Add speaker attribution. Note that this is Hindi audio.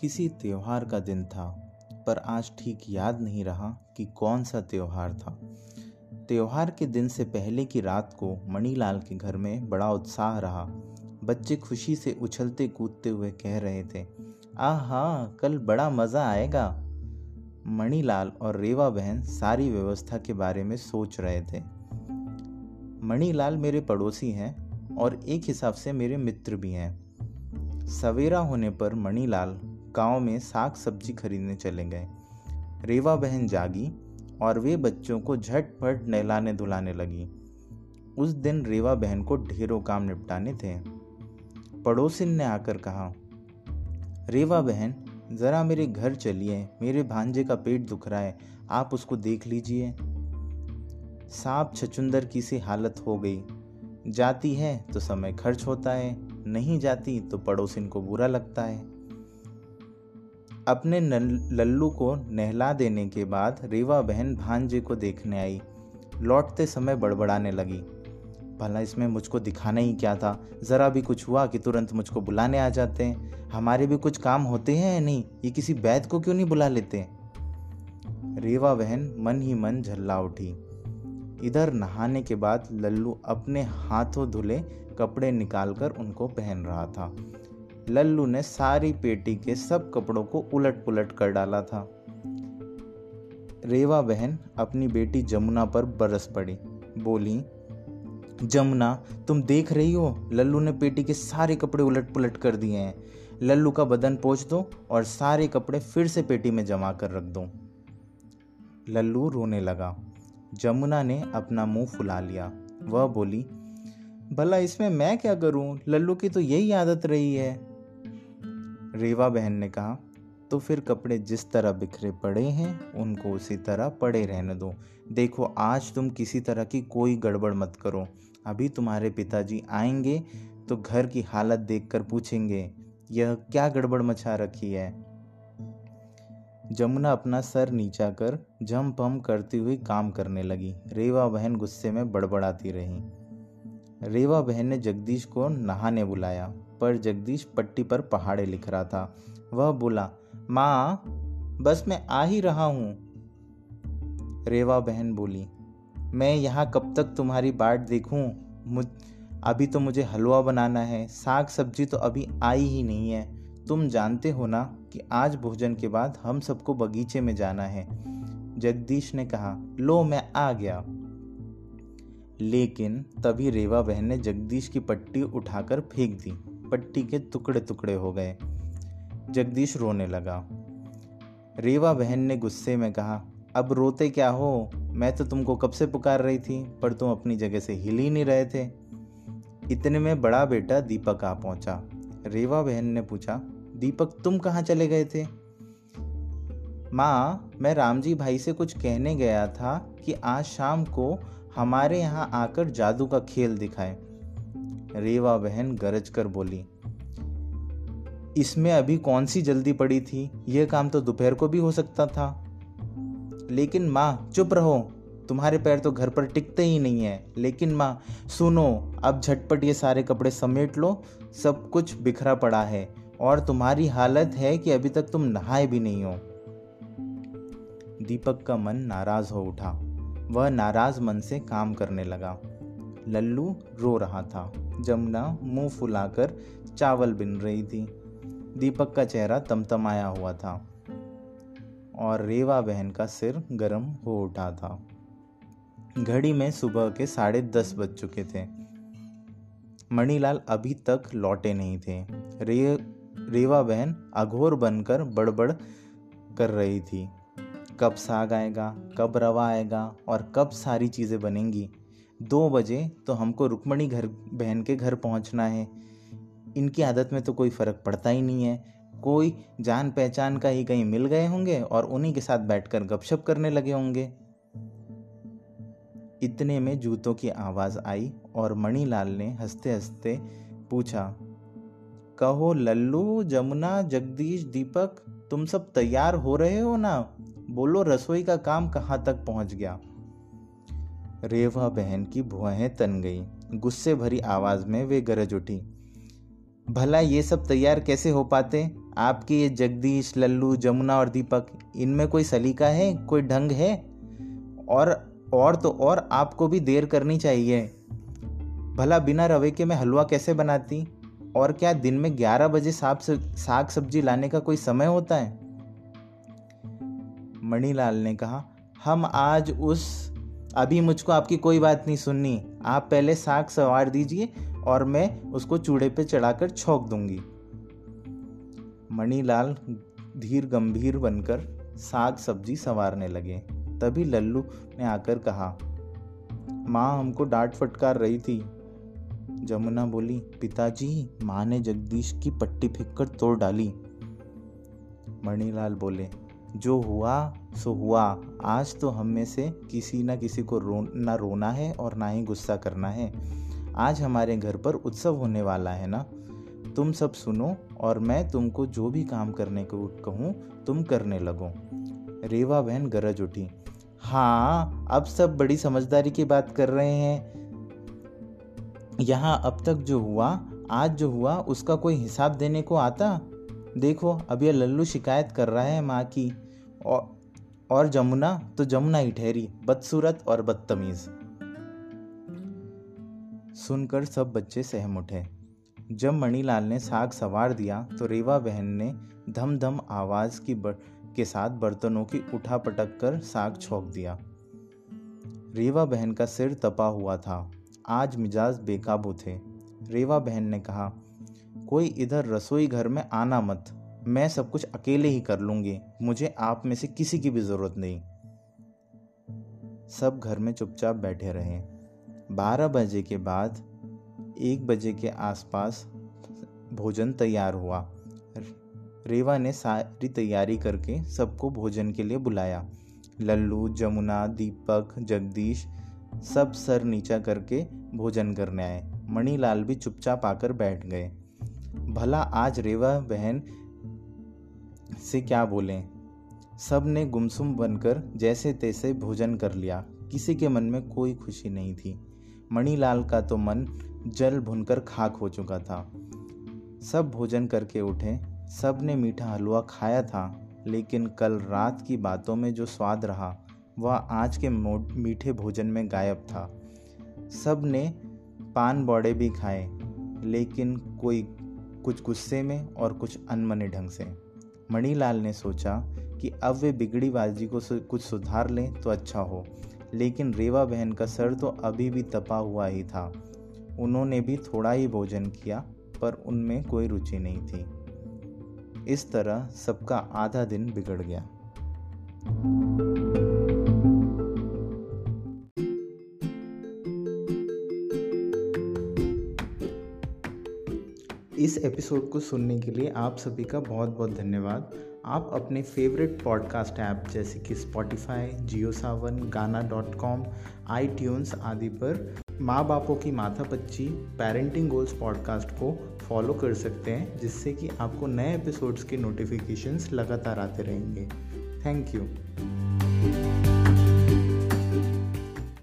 Speaker 1: किसी त्यौहार का दिन था, पर आज ठीक याद नहीं रहा कि कौन सा त्यौहार था। त्यौहार के दिन से पहले की रात को मणिलाल के घर में बड़ा उत्साह रहा। बच्चे खुशी से उछलते कूदते हुए कह रहे थे, आहा, कल बड़ा मज़ा आएगा। मणिलाल और रेवा बहन सारी व्यवस्था के बारे में सोच रहे थे। मणिलाल मेरे पड़ोसी हैं और एक हिसाब से मेरे मित्र भी हैं। सवेरा होने पर मणिलाल गाँव में साग सब्ज़ी खरीदने चले गए। रेवा बहन जागी और वे बच्चों को झटपट नहलाने धुलाने लगी। उस दिन रेवा बहन को ढेरों काम निपटाने थे। पड़ोसिन ने आकर कहा, रेवा बहन, ज़रा मेरे घर चलिए। मेरे भांजे का पेट दुख रहा है। आप उसको देख लीजिए। सांप छचुंदर की सी हालत हो गई। जाती है तो समय खर्च होता है। नहीं जाती तो पड़ोसिन को बुरा लगता है। अपने लल्लू को नहला देने के बाद रेवा बहन भांजे को देखने आई। लौटते समय बड़बड़ाने लगी। भला इसमें मुझको दिखाना ही क्या था? ज़रा भी कुछ हुआ कि तुरंत मुझको बुलाने आ जाते हैं? हमारे भी कुछ काम होते हैं या नहीं? ये किसी बैद को क्यों नहीं बुला लेते? रेवा बहन मन ही मन झल्ला उठी। इधर नहाने के बाद लल्लू अपने हाथों धुले कपड़े निकालकर उनको पहन रहा था। लल्लू ने सारी पेटी के सब कपड़ों को उलट पुलट कर डाला था। रेवा बहन अपनी बेटी जमुना पर बरस पड़ी। बोली, जमुना, तुम देख रही हो? लल्लू ने पेटी के सारे कपड़े उलट पुलट कर दिए हैं। लल्लू का बदन पोछ दो और सारे कपड़े फिर से पेटी में जमा कर रख दो। लल्लू रोने लगा। जमुना ने अपना मुँह फुला लिया। वह बोली, भला इसमें मैं क्या करूँ? लल्लू की तो यही आदत रही है। रेवा बहन ने कहा तो फिर कपड़े जिस तरह बिखरे पड़े हैं, उनको उसी तरह पड़े रहने दो। देखो, आज तुम किसी तरह की कोई गड़बड़ मत करो। अभी तुम्हारे पिताजी आएँगे तो घर की हालत देखकर पूछेंगे, यह क्या गड़बड़ मचा रखी है? जमुना अपना सर नीचा कर जम पम करती हुई काम करने लगी। रेवा बहन गुस्से में बड़बड़ाती रही। रेवा बहन ने जगदीश को नहाने बुलाया। पर जगदीश पट्टी पर पहाड़े लिख रहा था। वह बोला, माँ, बस मैं आ ही रहा हूँ। रेवा बहन बोली, मैं यहाँ कब तक तुम्हारी बाट देखूँ? मुझ, अभी तो मुझे हलवा बनाना है, साग सब्ज़ी तो अभी आई ही नहीं है। तुम जानते हो ना कि आज भोजन के बाद हम सबको बगीचे में जाना है। जगदीश ने कहा, लो, मैं आ गया। लेकिन तभी रेवा बहन ने जगदीश की पट्टी उठाकर फेंक दी। पट्टी के टुकड़े टुकड़े हो गए। जगदीश रोने लगा। रेवा बहन ने गुस्से में कहा, अब रोते क्या हो? मैं तो तुमको कब से पुकार रही थी, पर तुम अपनी जगह से हिल ही नहीं रहे थे। इतने में बड़ा बेटा दीपक आ पहुँचा। रेवा बहन ने पूछा, दीपक, तुम कहाँ चले गए थे? माँ, मैं रामजी भाई से कुछ कहने गया था कि आज शाम को हमारे यहाँ आकर जादू का खेल दिखाए। रेवा बहन गरज कर बोली, इसमें अभी कौन सी जल्दी पड़ी थी? यह काम तो दोपहर को भी हो सकता था। लेकिन माँ, चुप रहो। तुम्हारे पैर तो घर पर टिकते ही नहीं है। लेकिन माँ, सुनो, अब झटपट ये सारे कपड़े समेट लो। सब कुछ बिखरा पड़ा है और तुम्हारी हालत है कि अभी तक तुम नहाए भी नहीं हो। दीपक का मन नाराज़ हो उठा। वह नाराज़ मन से काम करने लगा। लल्लू रो रहा था। जमुना मुँह फुलाकर चावल बिन रही थी। दीपक का चेहरा तमतमाया हुआ था और रेवा बहन का सिर गर्म हो उठा था। घड़ी में सुबह के साढ़े दस बज चुके थे। मणिलाल अभी तक लौटे नहीं थे। रे, रेवा बहन अघोर बनकर बड़बड़ कर रही थी। कब साग आएगा, कब रवा आएगा और कब सारी चीज़ें बनेंगी दो बजे तो हमको रुक्मणी घर, बहन के घर पहुँचना है। इनकी आदत में तो कोई फ़र्क पड़ता ही नहीं है। कोई जान पहचान का ही कहीं मिल गए होंगे और उन्हीं के साथ बैठकर गपशप करने लगे होंगे। इतने में जूतों की आवाज़ आई और मणिलाल ने हँसते हँसते पूछा, कहो, लल्लू, जमुना, जगदीश, दीपक, तुम सब तैयार हो रहे हो ना? बोलो, रसोई का काम कहाँ तक पहुँच गया? रेवा बहन की भुआएँ तन गई। गुस्से भरी आवाज़ में वे गरज उठी। भला ये सब तैयार कैसे हो पाते? आपके ये जगदीश, लल्लू, जमुना और दीपक, इनमें कोई सलीका है? कोई ढंग है? और और तो और आपको भी देर करनी चाहिए। भला बिना रवे के मैं हलवा कैसे बनाती? और क्या दिन में ग्यारह बजे साग सब्ज़ी लाने का कोई समय होता है? मणिलाल ने कहा, हम आज उस अभी मुझको आपकी कोई बात नहीं सुननी। आप पहले साग सवार दीजिए और मैं उसको चूड़े पे चढ़ाकर छोंक दूँगी। मणिलाल धीर गंभीर बनकर साग सब्ज़ी संवारने लगे। तभी लल्लू ने आकर कहा, माँ, हमको डांट फटकार रही थी। जमुना बोली, पिताजी, माँ ने जगदीश की पट्टी फेंक कर तोड़ डाली। मणिलाल बोले, जो हुआ सो हुआ। आज तो हम में से किसी ना किसी को रो ना रोना है और ना ही गुस्सा करना है। आज हमारे घर पर उत्सव होने वाला है ना? तुम सब सुनो और मैं तुमको जो भी काम करने को कहूँ तुम करने लगो। रेवा बहन गरज उठी। हाँ अब सब बड़ी समझदारी की बात कर रहे हैं। यहाँ अब तक जो हुआ आज जो हुआ उसका कोई हिसाब देने को आता? देखो अब यह लल्लू शिकायत कर रहा है माँ की। और, और जमुना तो जमुना ही ठहरी बदसूरत और बदतमीज। सुनकर सब बच्चे सहम उठे। जब मणिलाल ने साग सवार दिया तो रेवा बहन ने धम धम आवाज़ की बर, के साथ बर्तनों की उठा पटक कर साग छोक दिया। रेवा बहन का सिर तपा हुआ था। आज मिजाज बेकाबू थे। रेवा बहन ने कहा कोई इधर रसोई घर में आना मत। मैं सब कुछ अकेले ही कर लूँगी। मुझे आप में से किसी की भी ज़रूरत नहीं। सब घर में चुपचाप बैठे रहे। बारह बजे के बाद एक बजे के आसपास भोजन तैयार हुआ। रेवा ने सारी तैयारी करके सबको भोजन के लिए बुलाया। लल्लू, जमुना, दीपक, जगदीश सब सर नीचा करके भोजन करने आए। मणिलाल भी चुपचाप आकर बैठ गए। भला आज रेवा बहन से क्या बोलें? सबने गुमसुम बनकर जैसे तैसे भोजन कर लिया। किसी के मन में कोई खुशी नहीं थी। मणिलाल का तो मन जल भुनकर खाक हो चुका था। सब भोजन करके उठे। सबने मीठा हलवा खाया था, लेकिन कल रात की बातों में जो स्वाद रहा, वह आज के मीठे भोजन में गायब था। सबने पान बौड़े भी खाए, लेकिन कोई कुछ गुस्से में और कुछ अनमने ढंग से। मणिलाल ने सोचा कि अब वे बिगड़ी बाजी को कुछ सुधार लें तो अच्छा हो, लेकिन रेवा बहन का सर तो अभी भी तपा हुआ ही था। उन्होंने भी थोड़ा ही भोजन किया, पर उनमें कोई रुचि नहीं थी। इस तरह सबका आधा दिन बिगड़ गया। इस एपिसोड को सुनने के लिए आप सभी का बहुत बहुत धन्यवाद। आप अपने फेवरेट पॉडकास्ट ऐप जैसे कि स्पॉटिफाई जियो सावन गाना डॉट कॉम आई ट्यून्स आदि पर माँ बापों की माथा पच्ची पेरेंटिंग गोल्स पॉडकास्ट को फॉलो कर सकते हैं, जिससे कि आपको नए एपिसोड्स के नोटिफिकेशंस लगातार आते रहेंगे। Thank you